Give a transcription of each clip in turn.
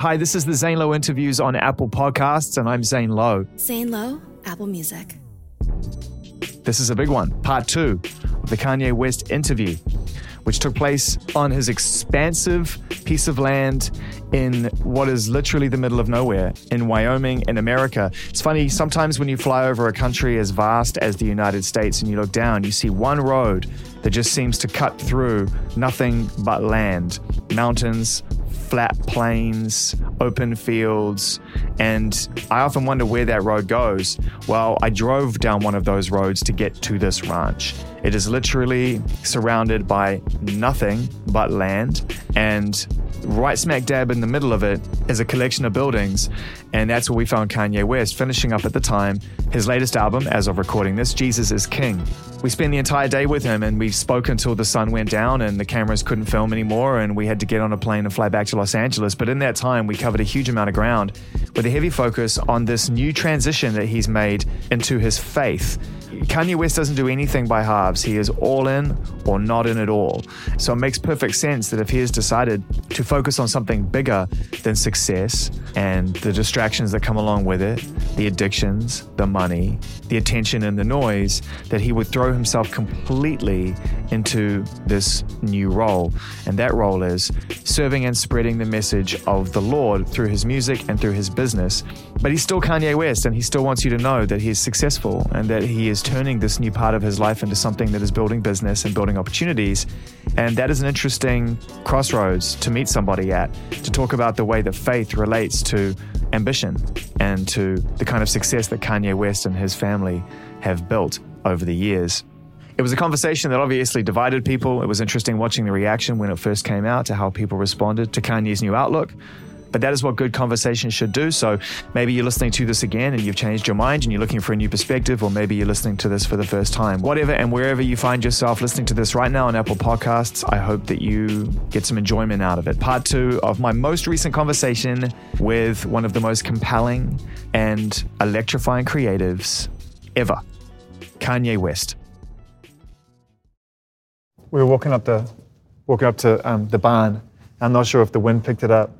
Hi, this is the Zane Lowe interviews on Apple Podcasts, and I'm Zane Lowe. Zane Lowe, Apple Music. This is a big one, part two of the Kanye West interview, which took place on his expansive piece of land in what is literally the middle of nowhere in Wyoming in America. It's funny, sometimes when you fly over a country as vast as the United States and you look down, you see one road that just seems to cut through nothing but land, mountains, flat plains, open fields, and I often wonder where that road goes. Well, I drove down one of those roads to get to this ranch. It is literally surrounded by nothing but land, and right smack dab in the middle of it is a collection of buildings. And that's where we found Kanye West finishing up at the time his latest album, as of recording this, Jesus is King. We spent the entire day with him and we spoke until the sun went down and the cameras couldn't film anymore and we had to get on a plane and fly back to Los Angeles. But in that time, we covered a huge amount of ground with a heavy focus on this new transition that he's made into his faith. Kanye West doesn't do anything by halves. He is all in or not in at all. So it makes perfect sense that if he has decided to focus on something bigger than success and the distractions that come along with it, the addictions, the money, the attention and the noise, that he would throw himself completely into this new role. And that role is serving and spreading the message of the Lord through his music and through his business. But he's still Kanye West and he still wants you to know that he is successful and that he is turning this new part of his life into something that is building business and building opportunities. And that is an interesting crossroads to meet somebody at, to talk about the way that faith relates to ambition and to the kind of success that Kanye West and his family have built over the years. It was a conversation that obviously divided people. It was interesting watching the reaction when it first came out to how people responded to Kanye's new outlook. But that is what good conversation should do. So maybe you're listening to this again and you've changed your mind and you're looking for a new perspective, or maybe you're listening to this for the first time. Whatever and wherever you find yourself listening to this right now on Apple Podcasts, I hope that you get some enjoyment out of it. Part two of my most recent conversation with one of the most compelling and electrifying creatives ever, Kanye West. We were walking up the walking up to um, the barn. I'm not sure if the wind picked it up,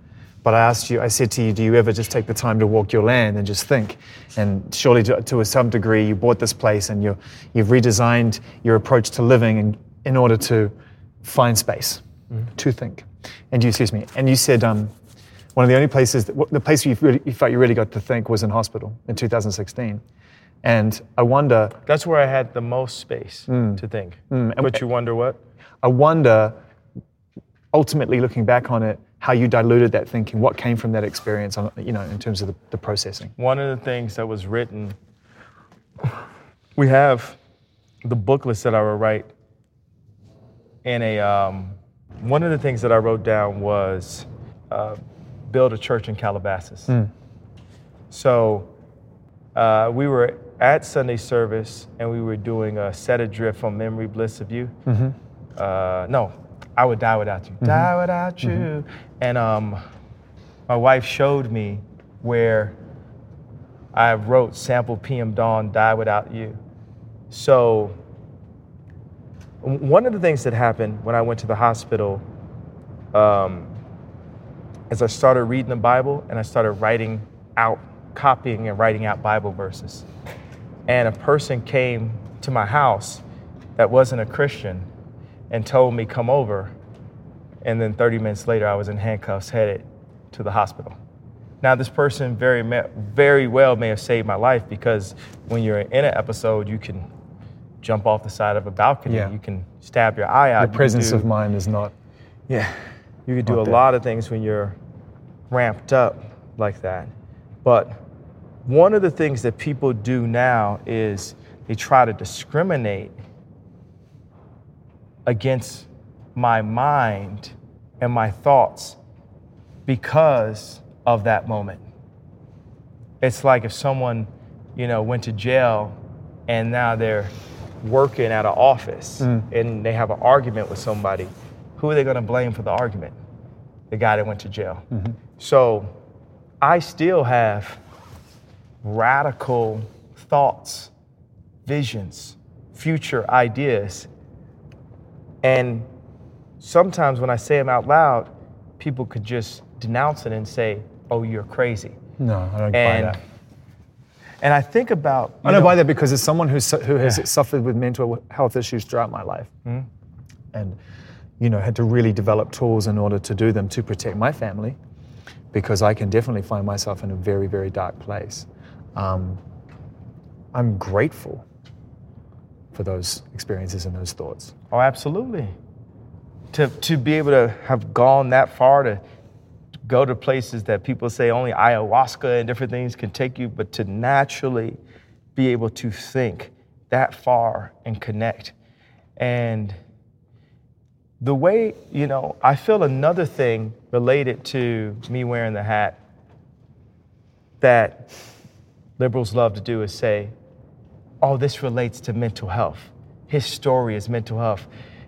but I asked you, I said to you, do you ever just take the time to walk your land and just think? And surely to, to some degree, you bought this place and you you've redesigned your approach to living in, in order to find space mm. to think. And you, excuse me, and you said um, one of the only places, that, the place you, really, you felt you really got to think was in hospital in 2016. And I wonder. That's where I had the most space mm, to think. Mm, but you wonder what? I wonder, ultimately looking back on it, how you diluted that thinking, what came from that experience, on, you know, in terms of the, the processing. One of the things that was written, we have the booklets that I would write in a, um, one of the things that I wrote down was uh, build a church in Calabasas. Mm. So uh, we were at Sunday service and we were doing a set adrift from Memory Bliss of You. Mm-hmm. Uh, no, I would die without you. Mm-hmm. Die without you. Mm-hmm. And um, my wife showed me where I wrote sample PM Dawn, Die Without You. So one of the things that happened when I went to the hospital um, is I started reading the Bible and I started writing out, copying and writing out Bible verses. And a person came to my house that wasn't a Christian and told me, come over. And then 30 minutes later, I was in handcuffs headed to the hospital. Now, this person very, very well may have saved my life because when you're in an episode, you can jump off the side of a balcony. Yeah. You can stab your eye out. Your presence do, of mind is not. Yeah. You can do a there. lot of things when you're ramped up like that. But one of the things that people do now is they try to discriminate against my mind and my thoughts because of that moment. It's like if someone, you know, went to jail and now they're working at an office mm. and they have an argument with somebody, who are they going to blame for the argument? The guy that went to jail. Mm-hmm. So I still have radical thoughts, visions, future ideas and sometimes when I say them out loud, people could just denounce it and say, "Oh, you're crazy." No, I don't buy that. and I think about I don't know, buy that because as someone who's, who has Yeah. suffered with mental health issues throughout my life, Hmm? and you know had to really develop tools in order to do them to protect my family, because I can definitely find myself in a very very dark place. Um, I'm grateful for those experiences and those thoughts. Oh, absolutely. To to be able to have gone that far to go to places that people say only ayahuasca and different things can take you, but to naturally be able to think that far and connect. And the way, you know, I feel another thing related to me wearing the hat that liberals love to do is say, oh, this relates to mental health. His story is mental health.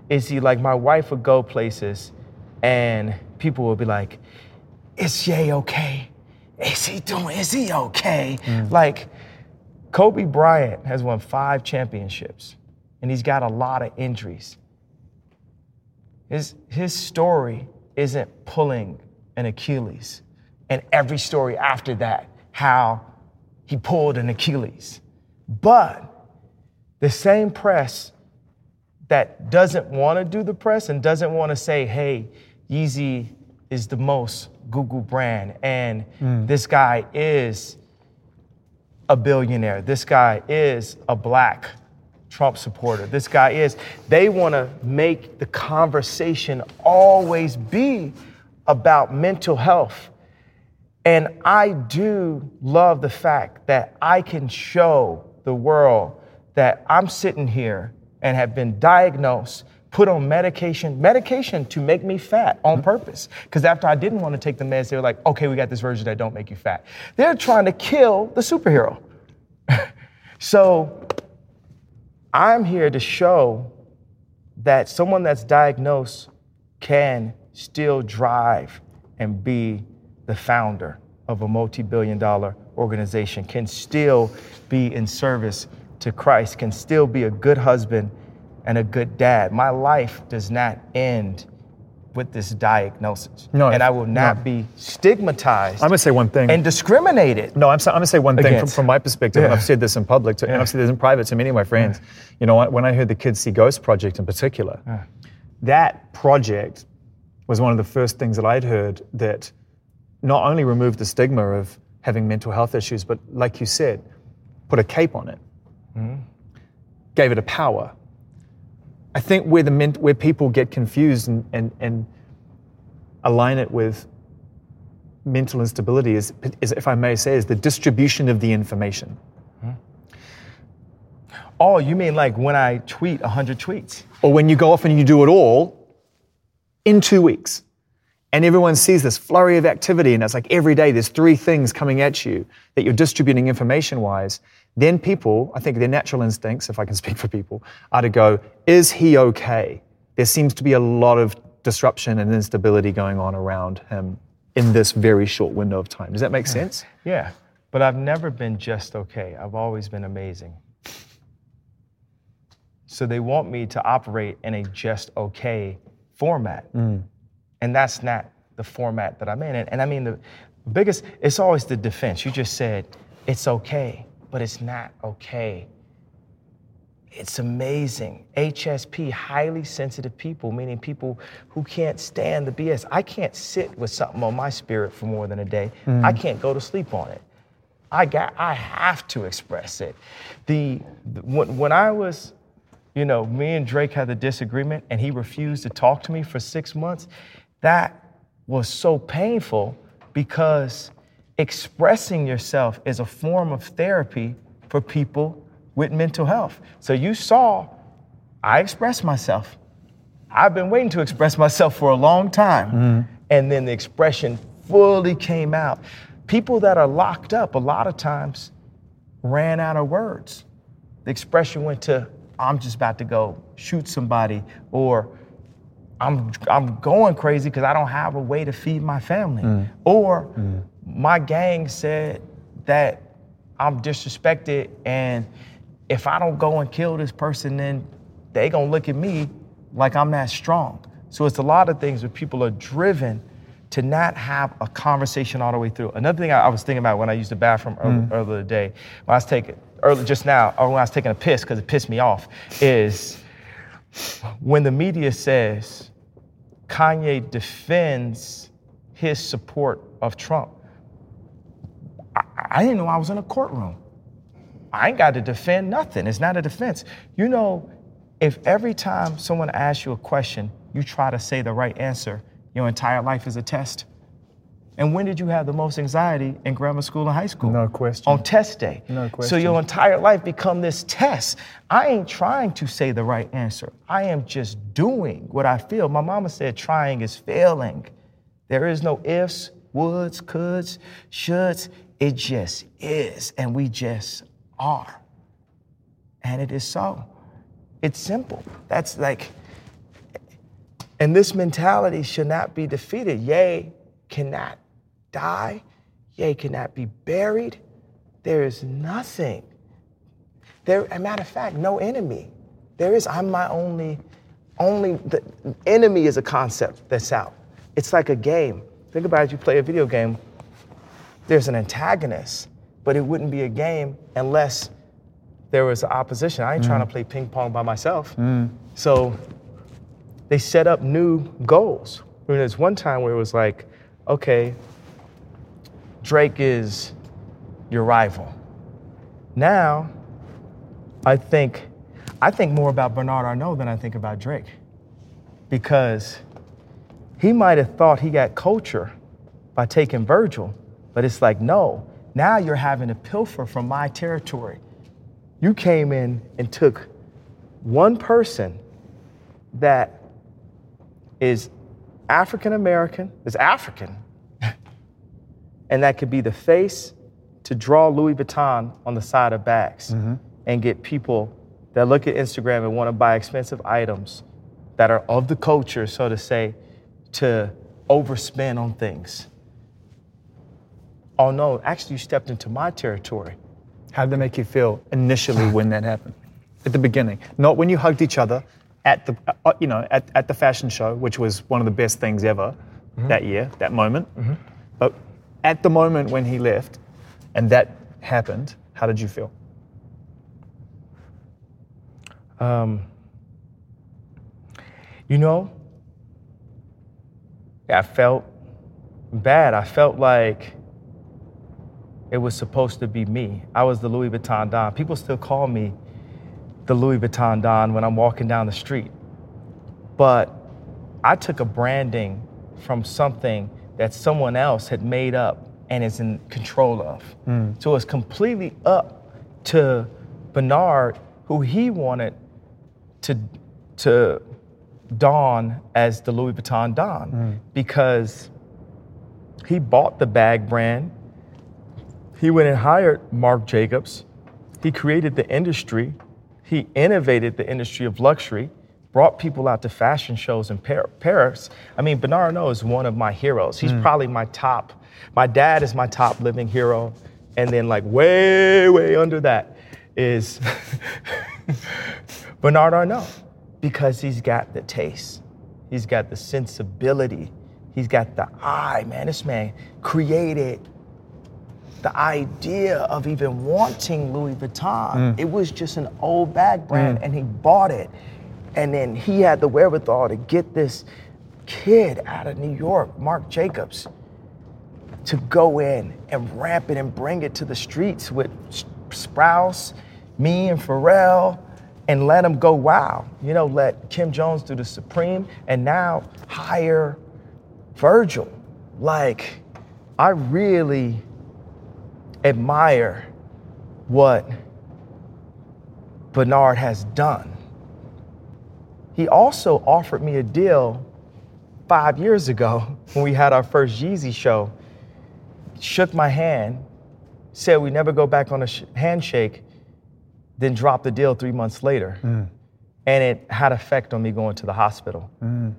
Is he like my wife would go places and people would be like, is Jay okay? Is he doing, is he okay? Mm. Like, Kobe Bryant has won five championships and he's got a lot of injuries. His, his story isn't pulling an Achilles. And every story after that, how he pulled an Achilles. But the same press that doesn't want to do the press and doesn't want to say, hey, Yeezy is the most Google brand and hmm. this guy is a billionaire. This guy is a black Trump supporter. This guy is. They want to make the conversation always be about mental health. And I do love the fact that I can show the world that I'm sitting here and have been diagnosed, put on medication, medication to make me fat on mm-hmm. purpose. Because after I didn't want to take the meds, they were like, okay, we got this version that don't make you fat. They're trying to kill the superhero. so I'm here to show that someone that's diagnosed can still drive and be the founder of a multi billion dollar organization, can still be in service to Christ, can still be a good husband and a good dad. My life does not end with this diagnosis. No, and I will not no. be stigmatized I'm gonna say one thing. and discriminated. No, I'm, I'm gonna say one thing from, from my perspective, and Yeah. I've said this in public, to, and I've said this in private to many of my friends. You know, when I heard the Kids See Ghosts project in particular, that project was one of the first things that I'd heard that not only removed the stigma of having mental health issues, but like you said, put a cape on it, gave it a power. I think where the men, where people get confused and, and, and align it with mental instability is, is, if I may say, is the distribution of the information. Hmm. Oh, you mean like when I tweet 100 tweets? Or when you go off and you do it all in two weeks. And everyone sees this flurry of activity, and it's like every day there's three things coming at you that you're distributing information wise. Then people, I think their natural instincts, if I can speak for people, are to go, is he okay? There seems to be a lot of disruption and instability going on around him in this very short window of time. Does that make hmm. sense? Yeah, but I've never been just okay. I've always been amazing. So they want me to operate in a just okay format. Hmm. And that's not the format that I'm in. And, and I mean, the biggest, it's always the defense. You just said, it's okay, but it's not okay. It's amazing. HSP, highly sensitive people, meaning people who can't stand the BS. I can't sit with something on my spirit for more than a day. Mm. I can't go to sleep on it. I got, I have to express it. The, the when, when I was, you know, me and Drake had the disagreement and he refused to talk to me for six months, that was so painful because expressing yourself is a form of therapy for people with mental health. So you saw, I expressed myself. I've been waiting to express myself for a long time. Mm-hmm. And then the expression fully came out. People that are locked up, a lot of times, ran out of words. The expression went to, I'm just about to go shoot somebody, or I'm, I'm going crazy because I don't have a way to feed my family. Mm. Or mm. My gang said that I'm disrespected and if I don't go and kill this person, then they gonna look at me like I'm not strong. So it's a lot of things where people are driven to not have a conversation all the way through. Another thing I, I was thinking about when I used the bathroom early, mm. earlier today, when I was taking early just now, or when I was taking a piss because it pissed me off, is when the media says Kanye defends his support of Trump. I, didn't know I was in a courtroom. I ain't got to defend nothing. It's not a defense. You know, if every time someone asks you a question, you try to say the right answer, your entire life is a test. And when did you have the most anxiety in grammar school and high school? No question. On test day. No question. So your entire life become this test. I ain't trying to say the right answer. I am just doing what I feel. My mama said trying is failing. There is no ifs, woulds, coulds, shoulds. It just is. And we just are. And it is so. It's simple. That's like, and this mentality should not be defeated. Yea, cannot die. Yea, cannot be buried. There is nothing. There, a matter of fact, no enemy. There is, I'm my only, only, the enemy is a concept that's out. It's like a game. Think about it, you play a video game, there's an antagonist, but it wouldn't be a game unless there was opposition. I ain't trying to mm. play ping pong by myself. Mm. So they set up new goals. I mean, there's one time where it was like, okay, Drake is your rival. Now, I think, I think more about Bernard Arnault than I think about Drake, because he might have thought he got culture by taking Virgil, but it's like, no, now you're having to pilfer from my territory. You came in and took one person that is African American, is African, and that could be the face to draw Louis Vuitton on the side of bags mm-hmm. and get people that look at Instagram and want to buy expensive items that are of the culture, so to say, to overspend on things. Oh no, actually, you stepped into my territory. How did that make you feel initially when that happened? At the beginning, not when you hugged each other at the, uh, you know, at, at the fashion show, which was one of the best things ever that year, that moment. But at the moment when he left, and that happened, how did you feel? Um, You know, I felt bad. I felt like it was supposed to be me. I was the Louis Vuitton Don. People still call me the Louis Vuitton Don when I'm walking down the street. But I took a branding from something that someone else had made up and is in control of. Hmm. So it's completely up to Bernard, who he wanted to to don as the Louis Vuitton Don hmm. because he bought the bag brand. He went and hired Marc Jacobs. He created the industry. He innovated the industry of luxury, brought people out to fashion shows in Paris. I mean, Bernard Arnault is one of my heroes. He's hmm. probably my top. My dad is my top living hero. And then, like, way, way under that is Bernard Arnault because he's got the taste, he's got the sensibility, he's got the eye. Man, this man created the idea of even wanting Louis Vuitton. Mm. It was just an old bag brand, mm. and he bought it. And then he had the wherewithal to get this kid out of New York, Marc Jacobs, to go in and ramp it and bring it to the streets with Sprouse, me and Pharrell, and let them go wow. You know, let Kim Jones do the Supreme, and now hire Virgil. Like, I really admire what Bernard has done. He also offered me a deal five years ago when we had our first Yeezy show. Shook my hand, said we never go back on a sh- handshake, then dropped the deal three months later. Mm. And it had effect on me going to the hospital. Mm.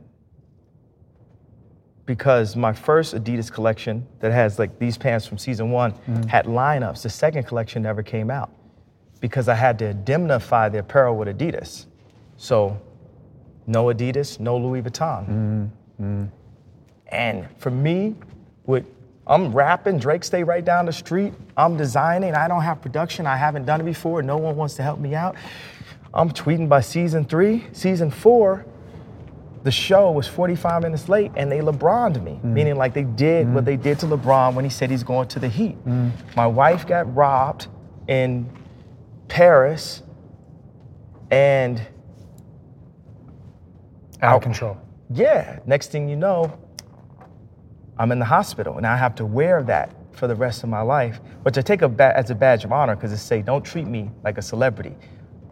Because my first Adidas collection that has like these pants from season one mm-hmm. had lineups. The second collection never came out because I had to indemnify the apparel with Adidas. So no Adidas, no Louis Vuitton. Mm-hmm. Mm-hmm. And for me, with I'm rapping, Drake stay right down the street. I'm designing. I don't have production. I haven't done it before. No one wants to help me out. I'm tweeting by season three, season four. The show was 45 minutes late, and they LeBroned me, mm. meaning like they did what mm. they did to LeBron when he said he's going to the Heat. Mm. My wife got robbed in Paris, and Out of control. yeah, next thing you know, I'm in the hospital and I have to wear that for the rest of my life, which I take a ba- as a badge of honor because it say, don't treat me like a celebrity.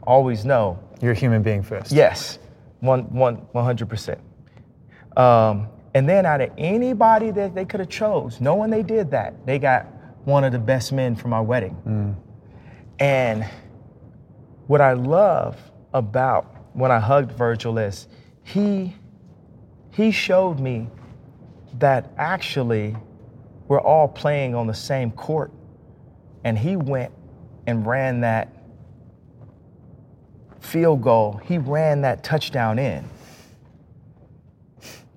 Always know, You're a human being first. yes, one, one, 100%. Um, and then out of anybody that they could have chose, knowing they did that, they got one of the best men for my wedding. And what I love about when I hugged Virgil is he he showed me that actually we're all playing on the same court. And he went and ran that field goal. He ran that touchdown in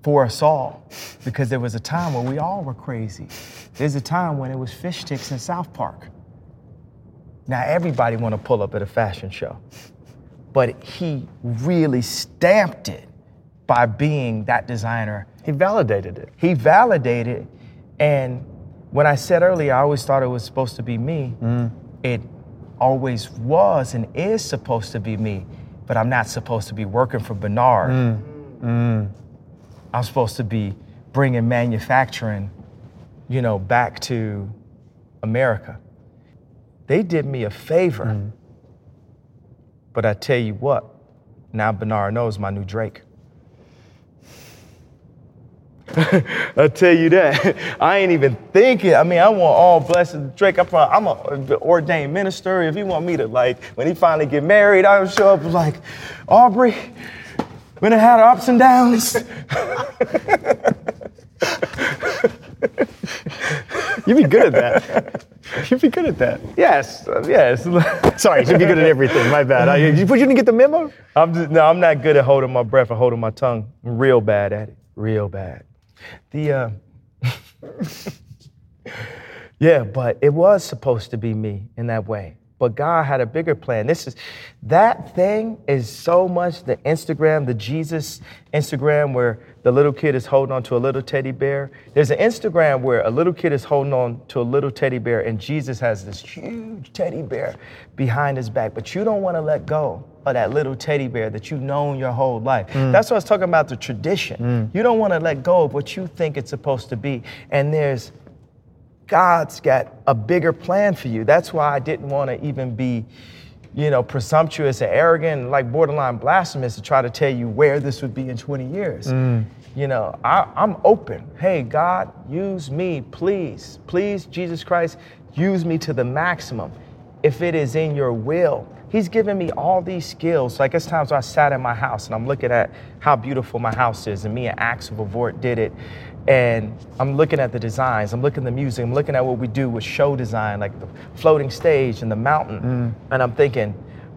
for us all because there was a time where we all were crazy. There's a time when it was fish sticks in South Park. Now everybody want to pull up at a fashion show. But he really stamped it by being that designer. He validated it. He validated and when I said earlier I always thought it was supposed to be me, mm-hmm. it always was and is supposed to be me, but I'm not supposed to be working for Bernard. Mm. Mm. I'm supposed to be bringing manufacturing, you know, back to America. They did me a favor. Mm. But I tell you what, now Bernard knows my new Drake. I tell you that. I ain't even thinking. I mean, I want all blessed Drake. I'm, from, I'm an ordained minister. If you want me to, like, when he finally get married, I'll show up like, Aubrey, when it had ups and downs. You'd be good at that. You'd be good at that. yes, yes. Sorry, you'd be good at everything. My bad. I, you, but you didn't get the memo? I'm just, no, I'm not good at holding my breath or holding my tongue. I'm real bad at it. Real bad. The uh, yeah, but it was supposed to be me in that way. But God had a bigger plan. This is that thing is so much the Instagram, the Jesus Instagram where the little kid is holding on to a little teddy bear. There's an Instagram where a little kid is holding on to a little teddy bear and Jesus has this huge teddy bear behind his back. But you don't want to let go of that little teddy bear that you've known your whole life. Mm. That's what I was talking about the tradition. Mm. You don't want to let go of what you think it's supposed to be. And there's God's got a bigger plan for you. That's why I didn't want to even be, you know, presumptuous and arrogant, like borderline blasphemous to try to tell you where this would be in 20 years. Mm. You know, I, I'm open. Hey, God, use me, please. Please, Jesus Christ, use me to the maximum if it is in your will. He's given me all these skills. Like, it's times I sat in my house and I'm looking at how beautiful my house is, and me and Axel Vervoordt did it. And I'm looking at the designs, I'm looking at the music, I'm looking at what we do with show design, like the floating stage and the mountain. Mm. And I'm thinking,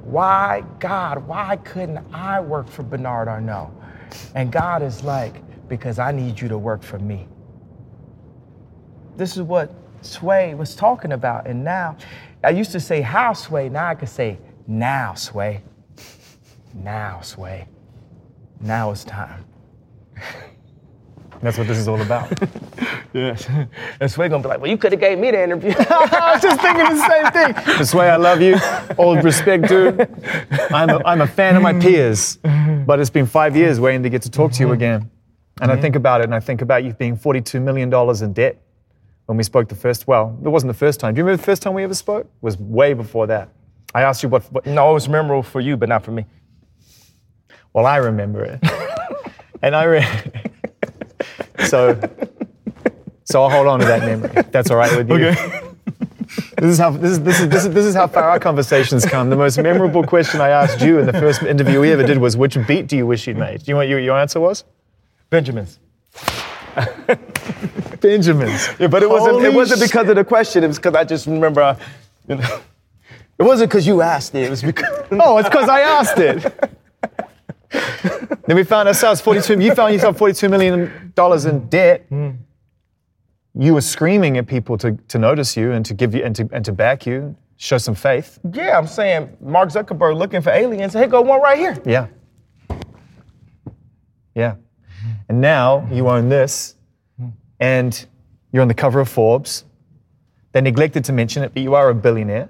why, God, why couldn't I work for Bernard Arnault? And God is like, because I need you to work for me. This is what Sway was talking about. And now, I used to say how Sway, now I could say now Sway. Now Sway. Now it's time. That's what this is all about. Yes. And Sway gonna be like, well, you could have gave me the interview. I was just thinking the same thing. This way, I love you. All respect, dude. I'm a, I'm a fan of my peers, but it's been five years waiting to get to talk to you again. And I mm-hmm. think about it, and I think about you being $42 million in debt when we spoke the first. Well, it wasn't the first time. Do you remember the first time we ever spoke? It was way before that. I asked you what. what no, it was memorable for you, but not for me. well, I remember it, and I. Re- so. So I'll hold on to that memory. That's all right with you. Okay. This is how this is, this is this is this is how far our conversations come. The most memorable question I asked you in the first interview we ever did was, "Which beat do you wish you'd made?" Do you know what your, your answer was? Benjamin's. Benjamin's. Yeah, but it wasn't. Holy it wasn't because of the question. It was because I just remember. Uh, you know, it wasn't because you asked it. It was because. Oh, it's because I asked it. then we found ourselves 42. You found yourself 42 million dollars in debt. Hmm. You were screaming at people to, to notice you and to give you and to and to back you, show some faith. Yeah, I'm saying Mark Zuckerberg looking for aliens. Hey, go one right here. Yeah. Yeah. And now you own this, hmm. and you're on the cover of Forbes. They neglected to mention it, but you are a billionaire.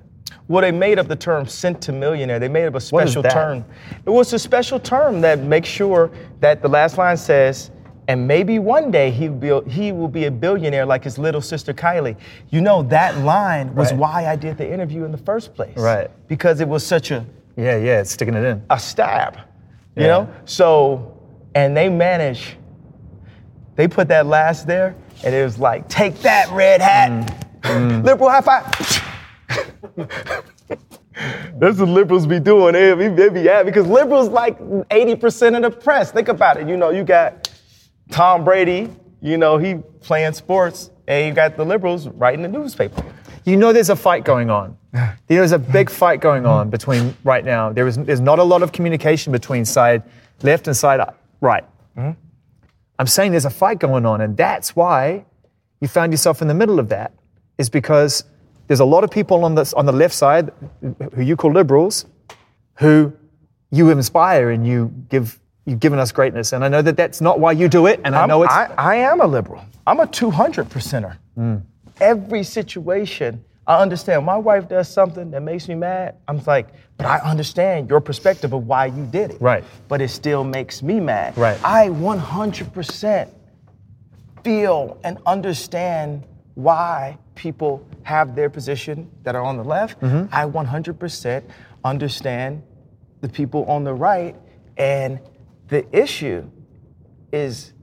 Well, they made up the term centimillionaire. They made up a special term. It was a special term that makes sure that the last line says, and maybe one day he will be, he will be a billionaire like his little sister Kylie. You know, that line was Right. why I did the interview in the first place. Right. Because it was such a, Yeah, yeah, it's sticking it in. a stab. You Yeah. know? So, and they managed, they put that last there, and it was like, take that, red hat. Mm. Liberal high five. That's what liberals be doing. Eh? They be, they be happy because liberals like 80% of the press. Think about it. You know, you got Tom Brady, you know, he playing sports, and you got the liberals writing the newspaper. You know there's a fight going on. There's a big fight going on between right now. There is there's not a lot of communication between side left and side right. Mm-hmm. I'm saying there's a fight going on, and that's why you found yourself in the middle of that, is because there's a lot of people on the on the left side who you call liberals, who you inspire and you give you've given us greatness. And I know that that's not why you do it, and I know it's I, I am a liberal. I'm a 200 percenter. Hmm. Every situation, I understand. My wife does something that makes me mad. I'm like, but I understand your perspective of why you did it. Right. But it still makes me mad. Right. I 100% feel and understand why people have their position that are on the left. Mm-hmm. I 100% understand the people on the right. And the issue is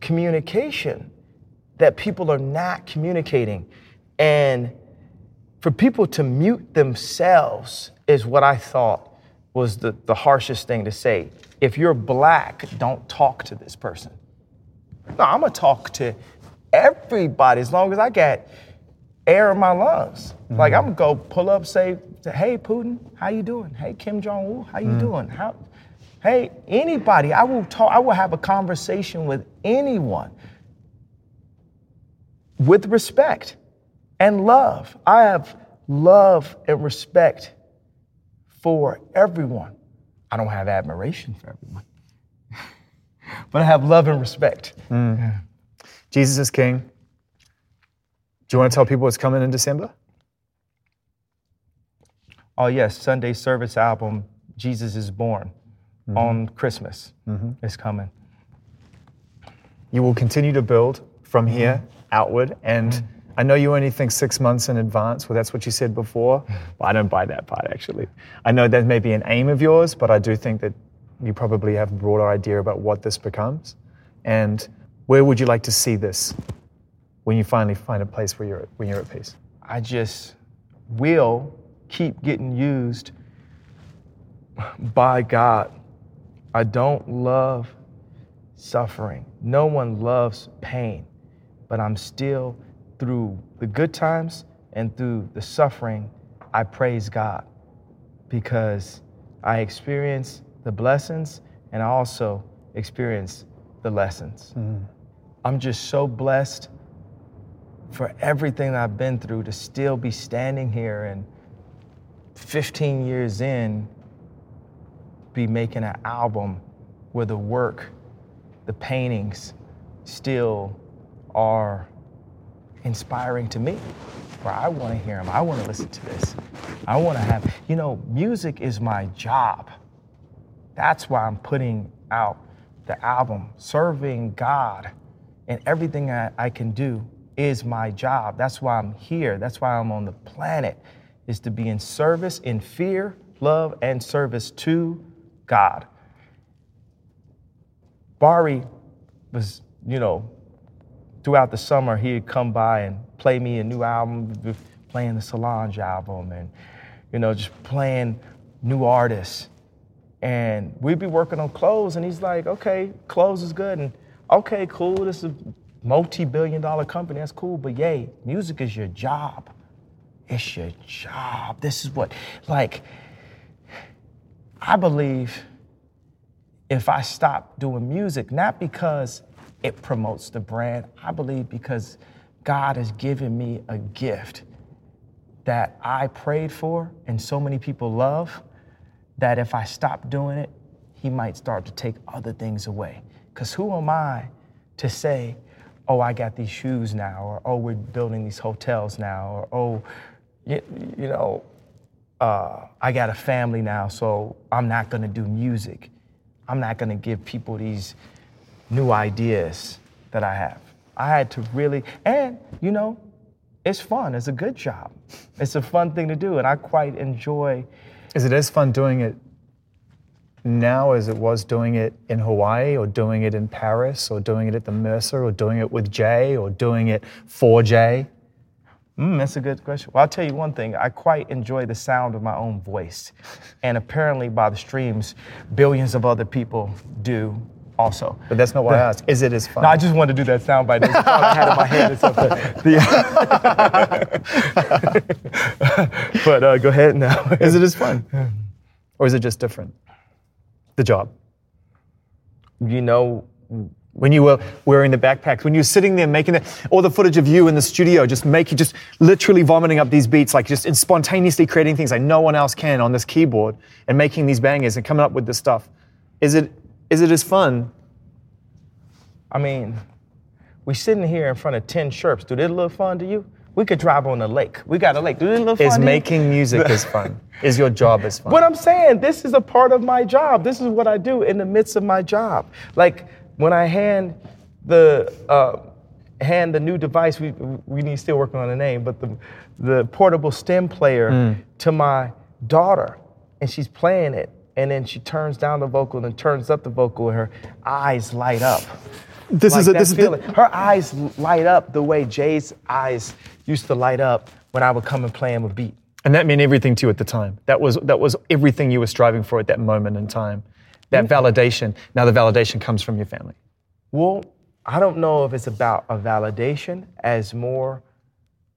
communication, that people are not communicating. And for people to mute themselves is what I thought was the, the harshest thing to say. If you're black, don't talk to this person. No, I'm gonna talk to everybody as long as I got air in my lungs. Like mm-hmm. I'm gonna go pull up, say, "Hey Putin, how you doing? Hey Kim Jong Un, how you mm-hmm. doing? How? Hey anybody, I will talk. I will have a conversation with anyone with respect and love. I have love and respect for everyone. I don't have admiration for everyone, but I have love and respect. Mm. Jesus is King. Do you want to tell people what's coming in December? Oh yes, Sunday service album Jesus is Born mm-hmm. on Christmas mm-hmm. is coming. You will continue to build from mm-hmm. here outward. And I know you only think six months in advance. Well, that's what you said before. Well, I don't buy that part, actually. I know that may be an aim of yours, but I do think that you probably have a broader idea about what this becomes. And where would you like to see this when you finally find a place where you're, when you're at peace? I just will keep getting used by God. I don't love suffering. No one loves pain, but I'm still through the good times and through the suffering, I praise God because I experience the blessings and I also experience the lessons. Mm-hmm. I'm just so blessed for everything I've been through to still be standing here and 15 years in, be making an album where the work, the paintings still are inspiring to me. Where I want to hear them, I want to listen to this. I want to have, you know, music is my job. That's why I'm putting out the album. Serving God and everything I, I can do is my job. That's why I'm here. That's why I'm on the planet, is to be in service, in fear, love, and service to God. Bari was, you know, throughout the summer, he'd come by and play me a new album, playing the Solange album, and, you know, just playing new artists. And we'd be working on clothes, and he's like, okay, clothes is good. And okay, cool, this is a multi billion dollar company, that's cool, but yay, music is your job. It's your job. This is what, like, I believe if I stop doing music, not because it promotes the brand, I believe because God has given me a gift that I prayed for and so many people love that if I stop doing it, He might start to take other things away. Because who am I to say, oh, I got these shoes now, or oh, we're building these hotels now, or oh, you, you know, uh, I got a family now, so I'm not gonna do music. I'm not gonna give people these new ideas that I have. I had to really, and you know, it's fun. It's a good job. It's a fun thing to do, and I quite enjoy. Is it as fun doing it now as it was doing it in Hawaii, or doing it in Paris, or doing it at the Mercer, or doing it with Jay, or doing it for Jay? Mm, that's a good question. Well, I'll tell you one thing. I quite enjoy the sound of my own voice. And apparently, by the streams, billions of other people do also. But that's not what I asked. Is it as fun? No, I just wanted to do that sound bite. That's all I had in my head. Or something. The- but uh, go ahead now. Is it as fun? Or is it just different? The job. You know, When you were wearing the backpacks, when you were sitting there making the, all the footage of you in the studio, just making, just literally vomiting up these beats, like just spontaneously creating things like no one else can on this keyboard and making these bangers and coming up with this stuff. Is it, is it as fun? I mean, we sitting here in front of 10 Sherps. Do this look fun to you? We could drive on the lake. We got a lake. Do this look fun Is to making music is fun? Is your job is fun? What I'm saying this is a part of my job. This is what I do in the midst of my job. Like when I hand the uh, hand the new device, we we need still working on the name, but the the portable stem player to my daughter, and she's playing it, and then she turns down the vocal and then turns up the vocal, and her eyes light up. this Like is a, this is feeling. Her eyes light up the way Jay's eyes used to light up when I would come and play him a beat. And that meant everything to you at the time. That was that was everything you were striving for at that moment in time. That mm. validation. Now the validation comes from your family. Well, I don't know if it's about a validation as more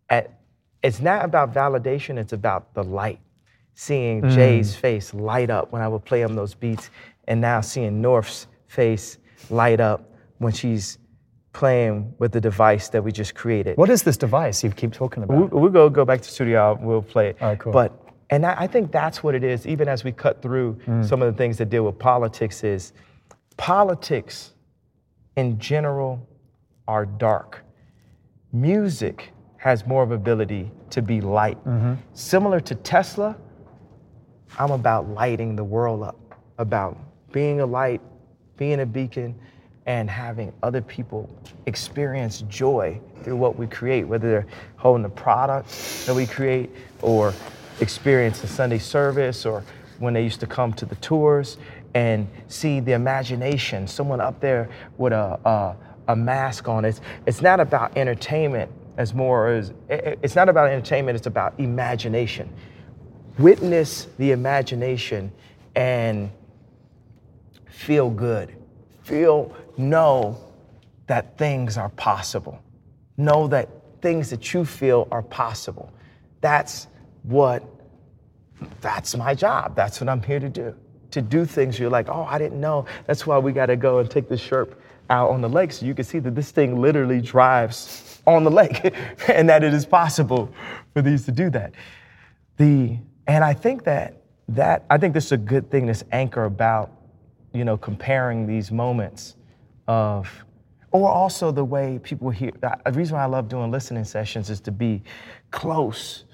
at it's not about validation, it's about the light. Seeing Jay's face light up when I would play him those beats, and now seeing North's face light up when she's playing with the device that we just created. What is this device you keep talking about? we'll go go back to studio. We'll play it. All right, cool. But and I, I think that's what it is. Even as we cut through Mm. some of the things that deal with politics, is politics in general are dark. Music has more of ability to be light. Mm-hmm. Similar to Tesla, I'm about lighting the world up, about being a light, being a beacon, and having other people experience joy through what we create, whether they're holding the product that we create or experience the Sunday service or when they used to come to the tours and see the imagination, someone up there with a, a, a mask on. It's, it's not about entertainment as more as, it- it- it's not about entertainment, it's about imagination witness the imagination and feel good. Feel, know that things are possible. Know that things that you feel are possible. That's what, that's my job. That's what I'm here to do. To do things you're like, oh, I didn't know. That's why we got to go and take the Sherp out on the lake so you can see that this thing literally drives on the lake and that it is possible for these to do that the and I think that that I think this is a good thing. This anchor about you know comparing these moments of or also the way people hear. The reason why I love doing listening sessions is to be close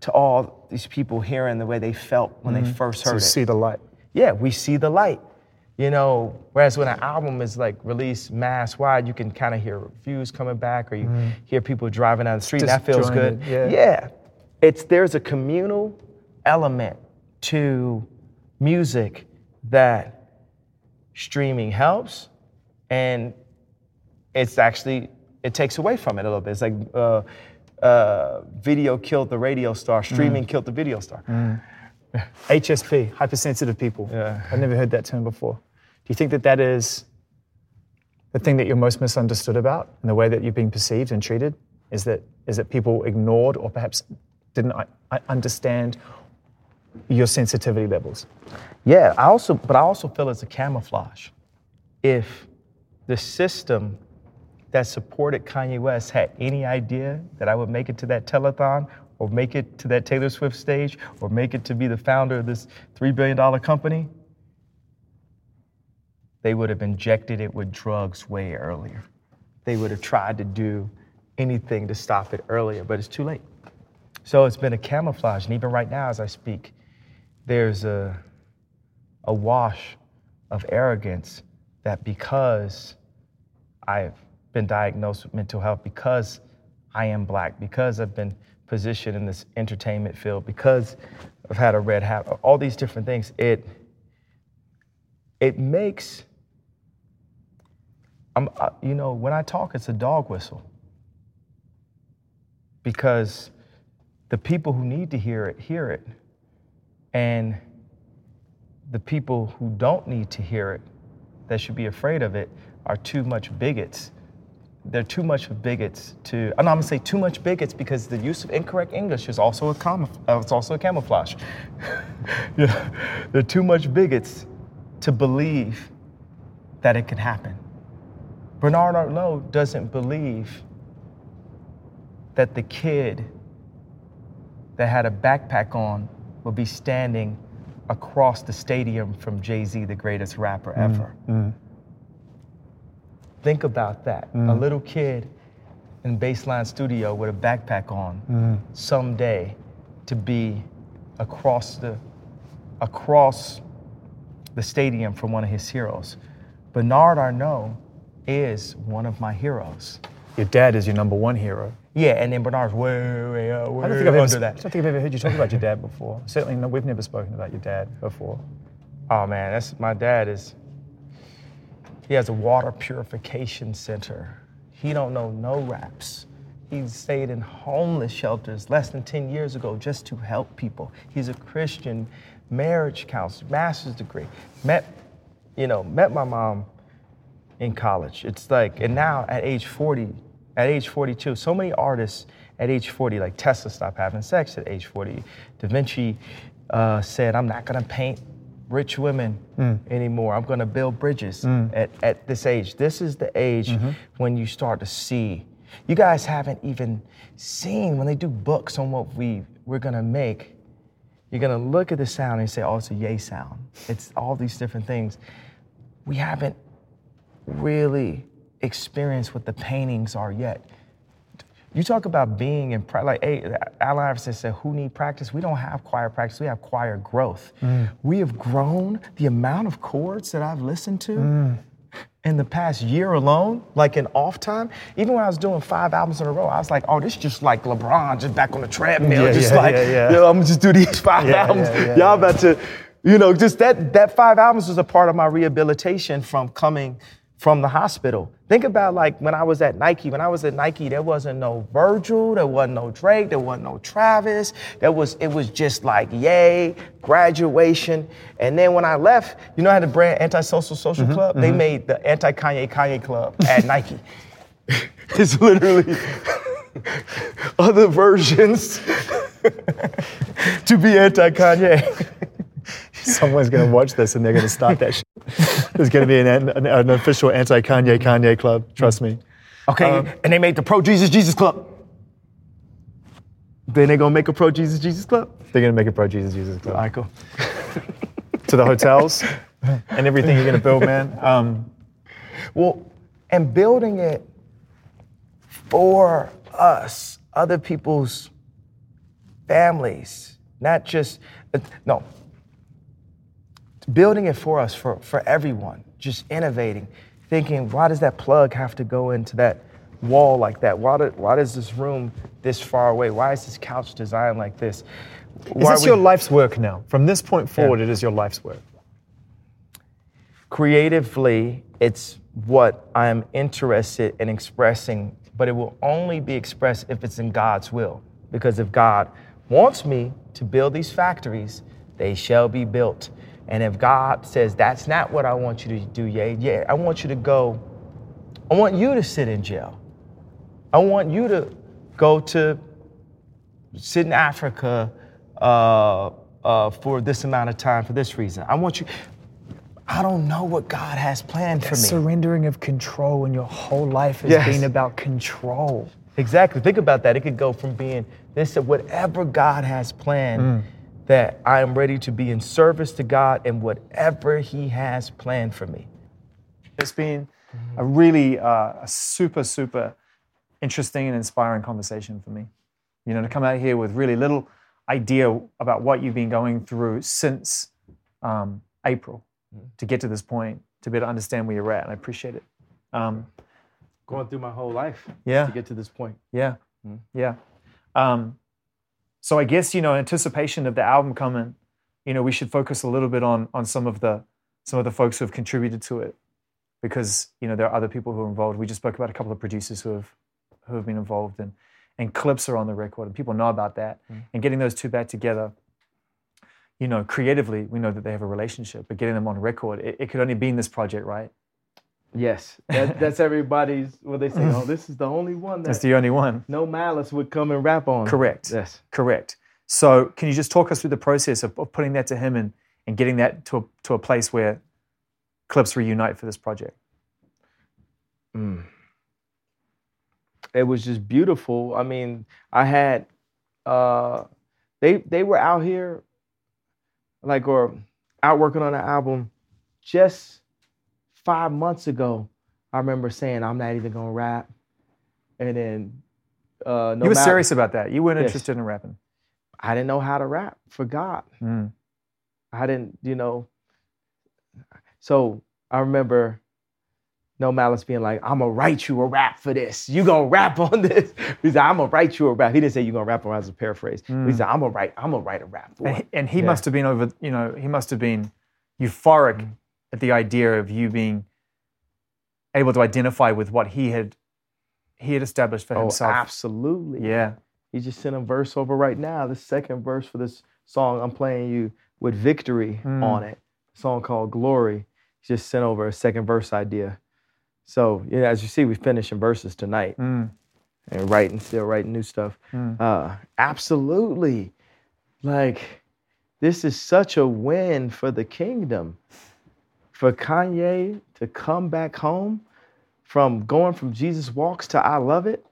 to all these people hearing the way they felt when they mm-hmm. first heard you it see the light. yeah, we see the light. You know, whereas when an album is like released mass wide, you can kind of hear reviews coming back, or you mm-hmm. hear people driving down the street. and that feels good. Disjointed, yeah. it's there's a communal element to music that streaming helps, and it's actually it takes away from it a little bit. It's like uh, uh, video killed the radio star, streaming killed the video star. HSP, hypersensitive people. Yeah. I've never heard that term before. Do you think that that is the thing that you're most misunderstood about in the way that you're being perceived and treated? Is that is that people ignored or perhaps didn't I, I understand your sensitivity levels. Yeah, I also, but I also feel it's a camouflage. If the system that supported Kanye West had any idea that I would make it to that telethon or make it to that Taylor Swift stage or make it to be the founder of this $3 billion company, they would have injected it with drugs way earlier. They would have tried to do anything to stop it earlier, but it's too late. So it's been a camouflage. And even right now, as I speak, there's a, a wash of arrogance that because I've been diagnosed with mental health, because I am black, because I've been positioned in this entertainment field, because I've had a red hat, all these different things, it, it makes, I'm, uh, you know, when I talk, it's a dog whistle. Because the people who need to hear it, hear it. And the people who don't need to hear it, that should be afraid of it, are too much bigots. They're too much of bigots to. I'm not gonna say too much bigots because the use of incorrect English is also a com- uh, it's also a camouflage. yeah, they're too much bigots to believe that it can happen. Bernard Arnault doesn't believe that the kid that had a backpack on would be standing across the stadium from Jay Z, the greatest rapper Mm, ever. Mm. Think about that. A mm. little kid in Baseline Studio with a backpack on mm. someday to be across the across the stadium from one of his heroes. Bernard Arnault is one of my heroes. Your dad is your number one hero. Yeah, and then Bernard's way, way, uh, way I don't think I've ever, under I don't think I've ever heard you talk about your dad before. Certainly, no, we've never spoken about your dad before. Oh man, that's my dad is. He has a water purification center. He don't know no raps. He stayed in homeless shelters less than 10 years ago just to help people. He's a Christian marriage counselor, master's degree. Met, you know, met my mom in college. It's like, and now at age 40, at age 42, so many artists at age 40, like Tesla stopped having sex at age 40. Da Vinci uh, said, I'm not gonna paint rich women hmm. anymore. I'm gonna build bridges hmm. at, at this age. This is the age mm-hmm. when you start to see. You guys haven't even seen when they do books on what we, we're gonna make. You're gonna look at the sound and say, oh, it's a yay sound. It's all these different things. We haven't really experienced what the paintings are yet. You talk about being in like hey, Allen Iverson said, "Who need practice? We don't have choir practice. We have choir growth. Mm. We have grown the amount of chords that I've listened to mm. in the past year alone, like in off time. Even when I was doing five albums in a row, I was like, "Oh, this is just like LeBron, just back on the treadmill, Yeah, just yeah, like, yeah, yeah. I'm gonna just do these five albums. Y'all about to, you know, just that that five albums was a part of my rehabilitation from coming from the hospital. Think about like when I was at Nike. When I was at Nike, there wasn't no Virgil, there wasn't no Drake, there wasn't no Travis. There was it was just like yay, graduation. And then when I left, you know, I had the brand Antisocial Social Social Club. They mm-hmm. made the Anti Kanye Kanye Club at Nike. it's literally other versions to be anti Kanye. Someone's going to watch this and they're going to start that shit. There's going to be an, an, an official anti Kanye Kanye club. Trust me. Okay, and they made the Pro Jesus Jesus Club. Then they gonna make a Pro Jesus Jesus Club. They're going to make a pro Jesus Jesus club. All right, cool. To the hotels and everything you're going to build, man. Um, Well, and building it for us, other people's families, not just uh, no. Building it for us, for for everyone, just innovating, thinking, why does that plug have to go into that wall like that? Why, do, why does this room this far away? Why is this couch designed like this? is Why this we- your life's work now? From this point forward, it is your life's work. creatively, it's what I'm interested in expressing, but it will only be expressed if it's in God's will. Because if God wants me to build these factories, they shall be built. And if God says, that's not what I want you to do, yeah, yeah, I want you to go, I want you to sit in jail. I want you to go to sit in Africa uh, uh, for this amount of time for this reason. I want you. I don't know what God has planned for me. Surrendering of control when your whole life has Yes. been about control. Exactly. Think about that. It could go from being this to whatever God has planned, Mm. That I am ready to be in service to God and whatever He has planned for me. It's been a really uh, a super, super interesting and inspiring conversation for me. You know, to come out here with really little idea about what you've been going through since um, April to get to this point, to be able to understand where you're at. And I appreciate it. Um, Going through my whole life yeah. to get to this point. Yeah, yeah. Um, so I guess you know, in anticipation of the album coming, you know, we should focus a little bit on on some of the some of the folks who have contributed to it, because you know there are other people who are involved. We just spoke about a couple of producers who have who have been involved, and and Clipse are on the record, and people know about that. Mm-hmm. And getting those two back together, you know, creatively, we know that they have a relationship, but getting them on record, it, it could only be in this project, right? Yes, that, that's everybody's. What they say, oh, this is the only one That's the only one. No Malice would come and rap on. Correct. Yes. Correct. So, can you just talk us through the process of, of putting that to him and, and getting that to a, to a place where Clipse reunite for this project? it was just beautiful. I mean, I had uh they they were out here like or out working on an album just five months ago. I remember saying I'm not even gonna rap. And then uh no you were matter- serious about that. You weren't Yes. interested in rapping. I didn't know how to rap for God. Mm. I didn't, you know. So I remember No Malice being like, I'm gonna write you a rap for this. You gonna rap on this. He said, I'm gonna write you a rap. He didn't say you gonna rap on as a paraphrase. He said, I'm gonna write, I'm gonna write a rap for And he, and he Yeah. must have been over, you know, he must have been euphoric at the idea of you being able to identify with what he had he had established for Oh, himself. absolutely. Yeah. He just sent a verse over right now. The second verse for this song I'm playing you with victory Mm. on it. song called Glory. He just sent over a second verse idea. So yeah, as you see, we're finishing verses tonight Mm. and writing, still writing new stuff. Mm. Uh, absolutely. Like, this is such a win for the kingdom. For Kanye to come back home from going from Jesus Walks to I Love It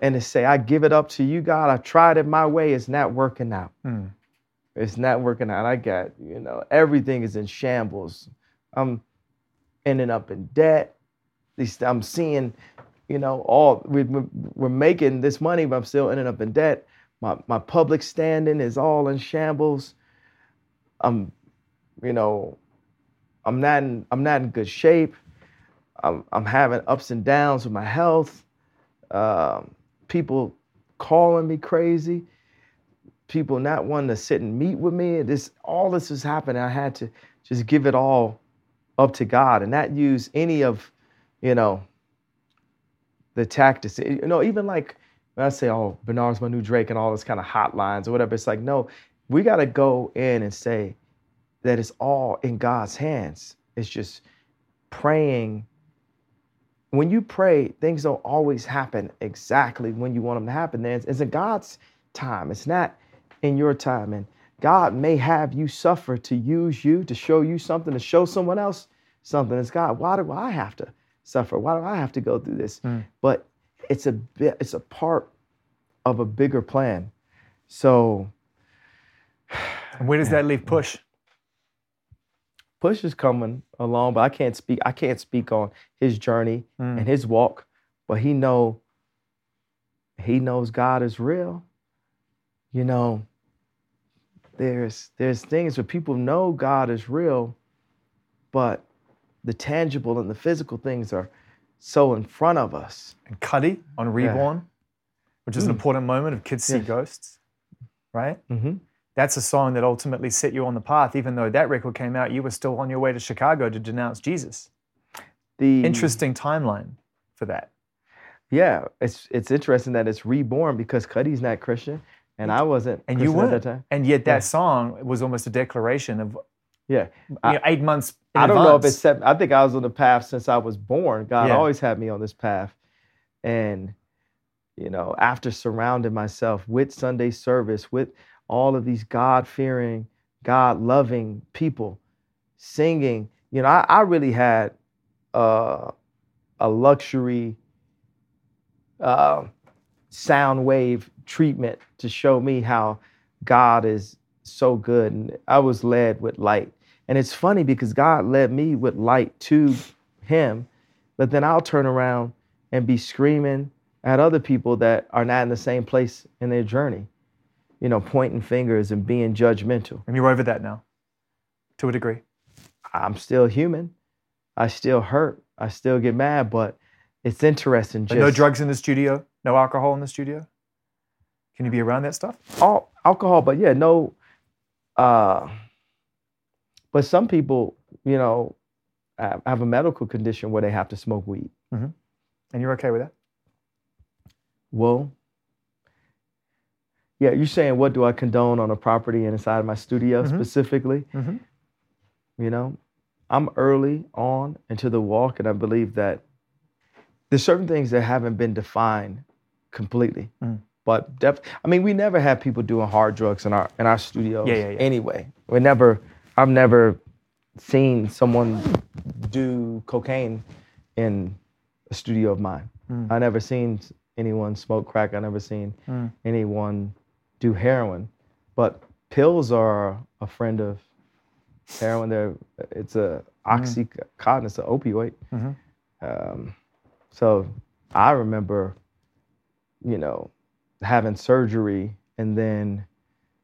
and to say, I give it up to you, God. I tried it my way. It's not working out. Mm. It's not working out. I got, you know, everything is in shambles. I'm ending up in debt. I'm seeing, you know, all we- we're making this money, but I'm still ending up in debt. My my public standing is all in shambles. I'm, you know, I'm not in, I'm not in good shape. I'm I'm having ups and downs with my health. Um, people calling me crazy people not wanting to sit and meet with me. This all this is happening. I had to just give it all up to God and not use any of, you know, the tactics. You know, even like when I say, "Oh, Bernard's my new Drake" and all this kind of hotlines or whatever. It's like, no, we got to go in and say that it's all in God's hands. It's just praying. When you pray, things don't always happen exactly when you want them to happen. It's, it's in God's time. It's not in your time. And God may have you suffer to use you, to show you something, to show someone else something. It's God, why do I have to suffer? Why do I have to go through this? Hmm. But it's a bit, it's a part of a bigger plan. So where does that leave Push? Push is coming along, but I can't speak. I can't speak on his journey and his walk. But he know. He knows God is real. You know. There's there's things where people know God is real, but the tangible and the physical things are so in front of us. And Cudi on Reborn, which is an important moment of Kids See Yes. Ghosts, right? Mm-hmm. That's a song that ultimately set you on the path. Even though that record came out, you were still on your way to Chicago to denounce Jesus. The Interesting timeline for that. Yeah, it's it's interesting that it's reborn because Cudi's not Christian and I wasn't. And you Christian that time. And yet that Yeah. song was almost a declaration of Yeah, you know, eight months. I don't know if it's. seven- I think I was on the path since I was born. God Yeah. always had me on this path, and you know, after surrounding myself with Sunday service, with all of these God fearing, God loving people singing. You know, I, I really had uh, a luxury uh, sound wave treatment to show me how God is so good. And I was led with light. And it's funny because God led me with light to Him, but then I'll turn around and be screaming at other people that are not in the same place in their journey, you know, pointing fingers and being judgmental. And you're over that now, to a degree. I'm still human. I still hurt. I still get mad, but it's interesting. Just no drugs in the studio, no alcohol in the studio. Can you be around that stuff? all alcohol, but yeah, no. Uh, but some people, you know, have have a medical condition where they have to smoke weed. And you're okay with that? Well, yeah, you're saying what do I condone on a property and inside my studio Mhm. specifically? Mm-hmm. You know, I'm early on into the walk, and I believe that there's certain things that haven't been defined completely. Mm. But def- I mean, we never have people doing hard drugs in our in our studios. Yeah, yeah, yeah. Anyway, we never. I've never seen someone do cocaine in a studio of mine. Mm. I never seen anyone smoke crack. I never seen Mm. anyone do heroin. But pills are a friend of heroin. They're, it's a oxycontin. It's an opioid. Mhm. Um, so I remember, you know, having surgery and then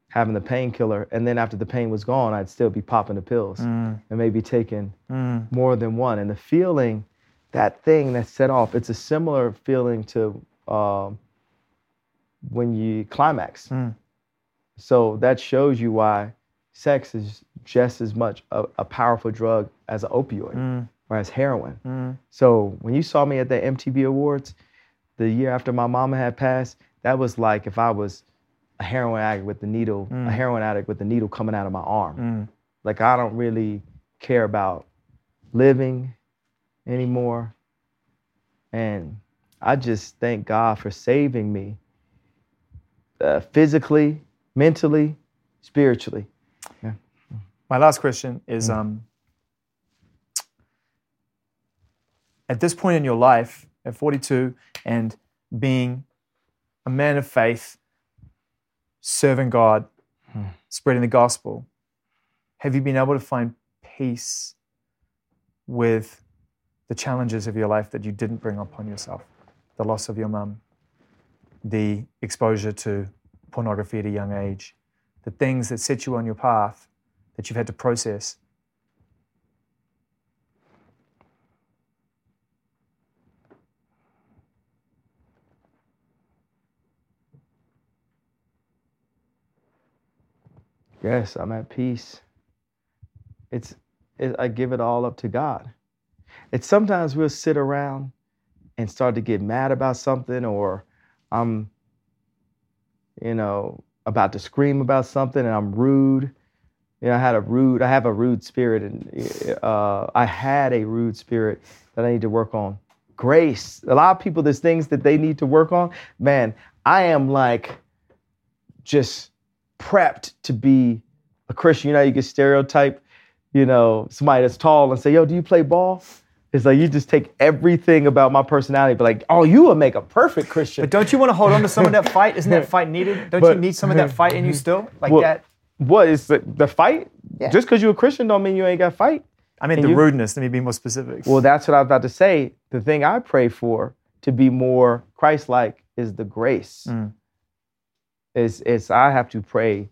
having the painkiller, and then after the pain was gone, I'd still be popping the pills Mm. and maybe taking Mm. more than one. And the feeling, that thing that set off, it's a similar feeling to um, when you climax. Mm. So that shows you why sex is just as much a, a powerful drug as an opioid Mm. or as heroin. Mm. So when you saw me at the MTV Awards the year after my mama had passed, that was like if I was a heroin addict with the needle, a heroin addict with the needle coming out of my arm. Mm. Like I don't really care about living anymore. And I just thank God for saving me uh, physically, mentally, spiritually. Yeah. My last question is um, at this point in your life, at 42, and being a man of faith, serving God, Hmm. spreading the gospel, have you been able to find peace with the challenges of your life that you didn't bring upon yourself? The loss of your mum, the exposure to pornography at a young age, the things that set you on your path that you've had to process. Yes, I'm at peace. It's, it, I give it all up to God. It's sometimes we'll sit around and start to get mad about something, or I'm, you know, about to scream about something and I'm rude. You know, I had a rude, I have a rude spirit, and uh, I had a rude spirit that I need to work on. Grace. A lot of people, there's things that they need to work on. Man, I am like just prepped to be a Christian. You know, you get stereotype, you know, somebody that's tall and say, yo, do you play ball? It's like you just take everything about my personality, but like, oh, you would make a perfect Christian. But don't you want to hold on to some of that fight? Isn't that fight needed? Don't you need some of that fight in you still? Like Well, that? what is the, the fight? Yeah. Just because you're a Christian don't mean you ain't got fight. I mean, and the you- rudeness. Let me be more specific. Well, that's what I was about to say. The thing I pray for to be more Christ-like is the grace. Mm. Is is I have to pray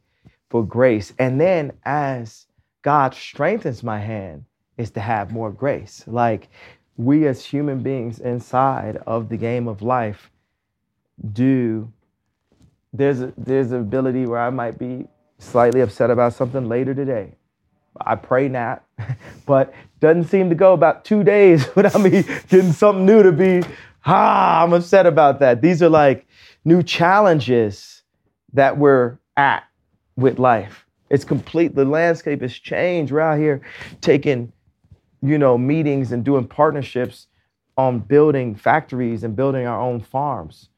for grace, and then as God strengthens my hand, is to have more grace. Like we as human beings inside of the game of life do. There's a, there's an ability where I might be slightly upset about something later today. I pray not, but doesn't seem to go about two days without me getting something new to be, ah, I'm upset about that. These are like new challenges that we're at with life. It's complete, the landscape has changed. We're out here taking, you know, meetings and doing partnerships on building factories and building our own farms.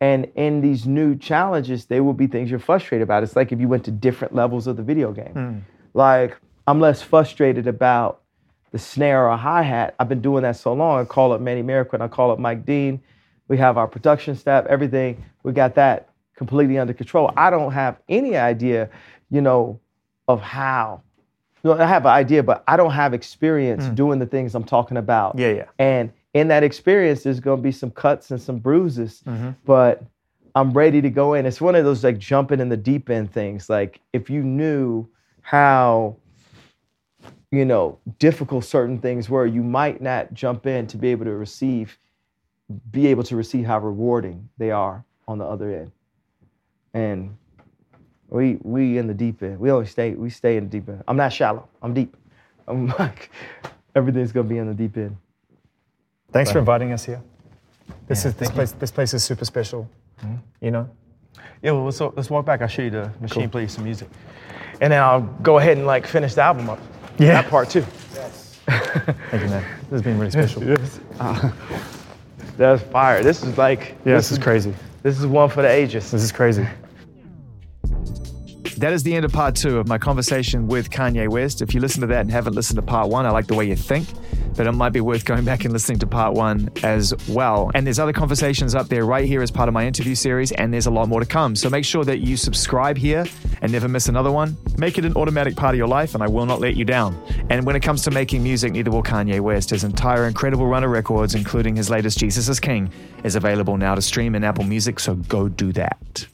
And in these new challenges, there will be things you're frustrated about. It's like if you went to different levels of the video game. Hmm. Like, I'm less frustrated about the snare or hi hat. I've been doing that so long. I call up Manny Miracle, I call up Mike Dean. We have our production staff, everything. We got that completely under control. I don't have any idea, you know, of how. You know, I have an idea, but I don't have experience doing the things I'm talking about. Yeah, yeah. And in that experience, there's going to be some cuts and some bruises, Mm-hmm. but I'm ready to go in. It's one of those like jumping in the deep end things. Like if you knew how, you know, difficult certain things were, you might not jump in to be able to receive, be able to receive how rewarding they are on the other end. And we we in the deep end. We always stay we stay in the deep end. I'm not shallow. I'm deep. I'm like everything's gonna be in the deep end. Thanks for inviting us here. This Yeah, is this thank you. place. This place is super special. Mm-hmm. You know. Yeah, well, let's, let's walk back. I'll show you the machine, play you some music. And then I'll go ahead and like finish the album up. Yeah. That part too. Yes. Thank you, man. This has been really special. Yes. That's fire. This is like Yeah, this is crazy. This is one for the ages. This is crazy. That is the end of part two of my conversation with Kanye West. If you listen to that and haven't listened to part one, I like the way you think, but it might be worth going back and listening to part one as well. And there's other conversations up there right here as part of my interview series, and there's a lot more to come. So make sure that you subscribe here and never miss another one. Make it an automatic part of your life, and I will not let you down. And when it comes to making music, neither will Kanye West. His entire incredible run of records, including his latest Jesus is King, is available now to stream in Apple Music, so go do that.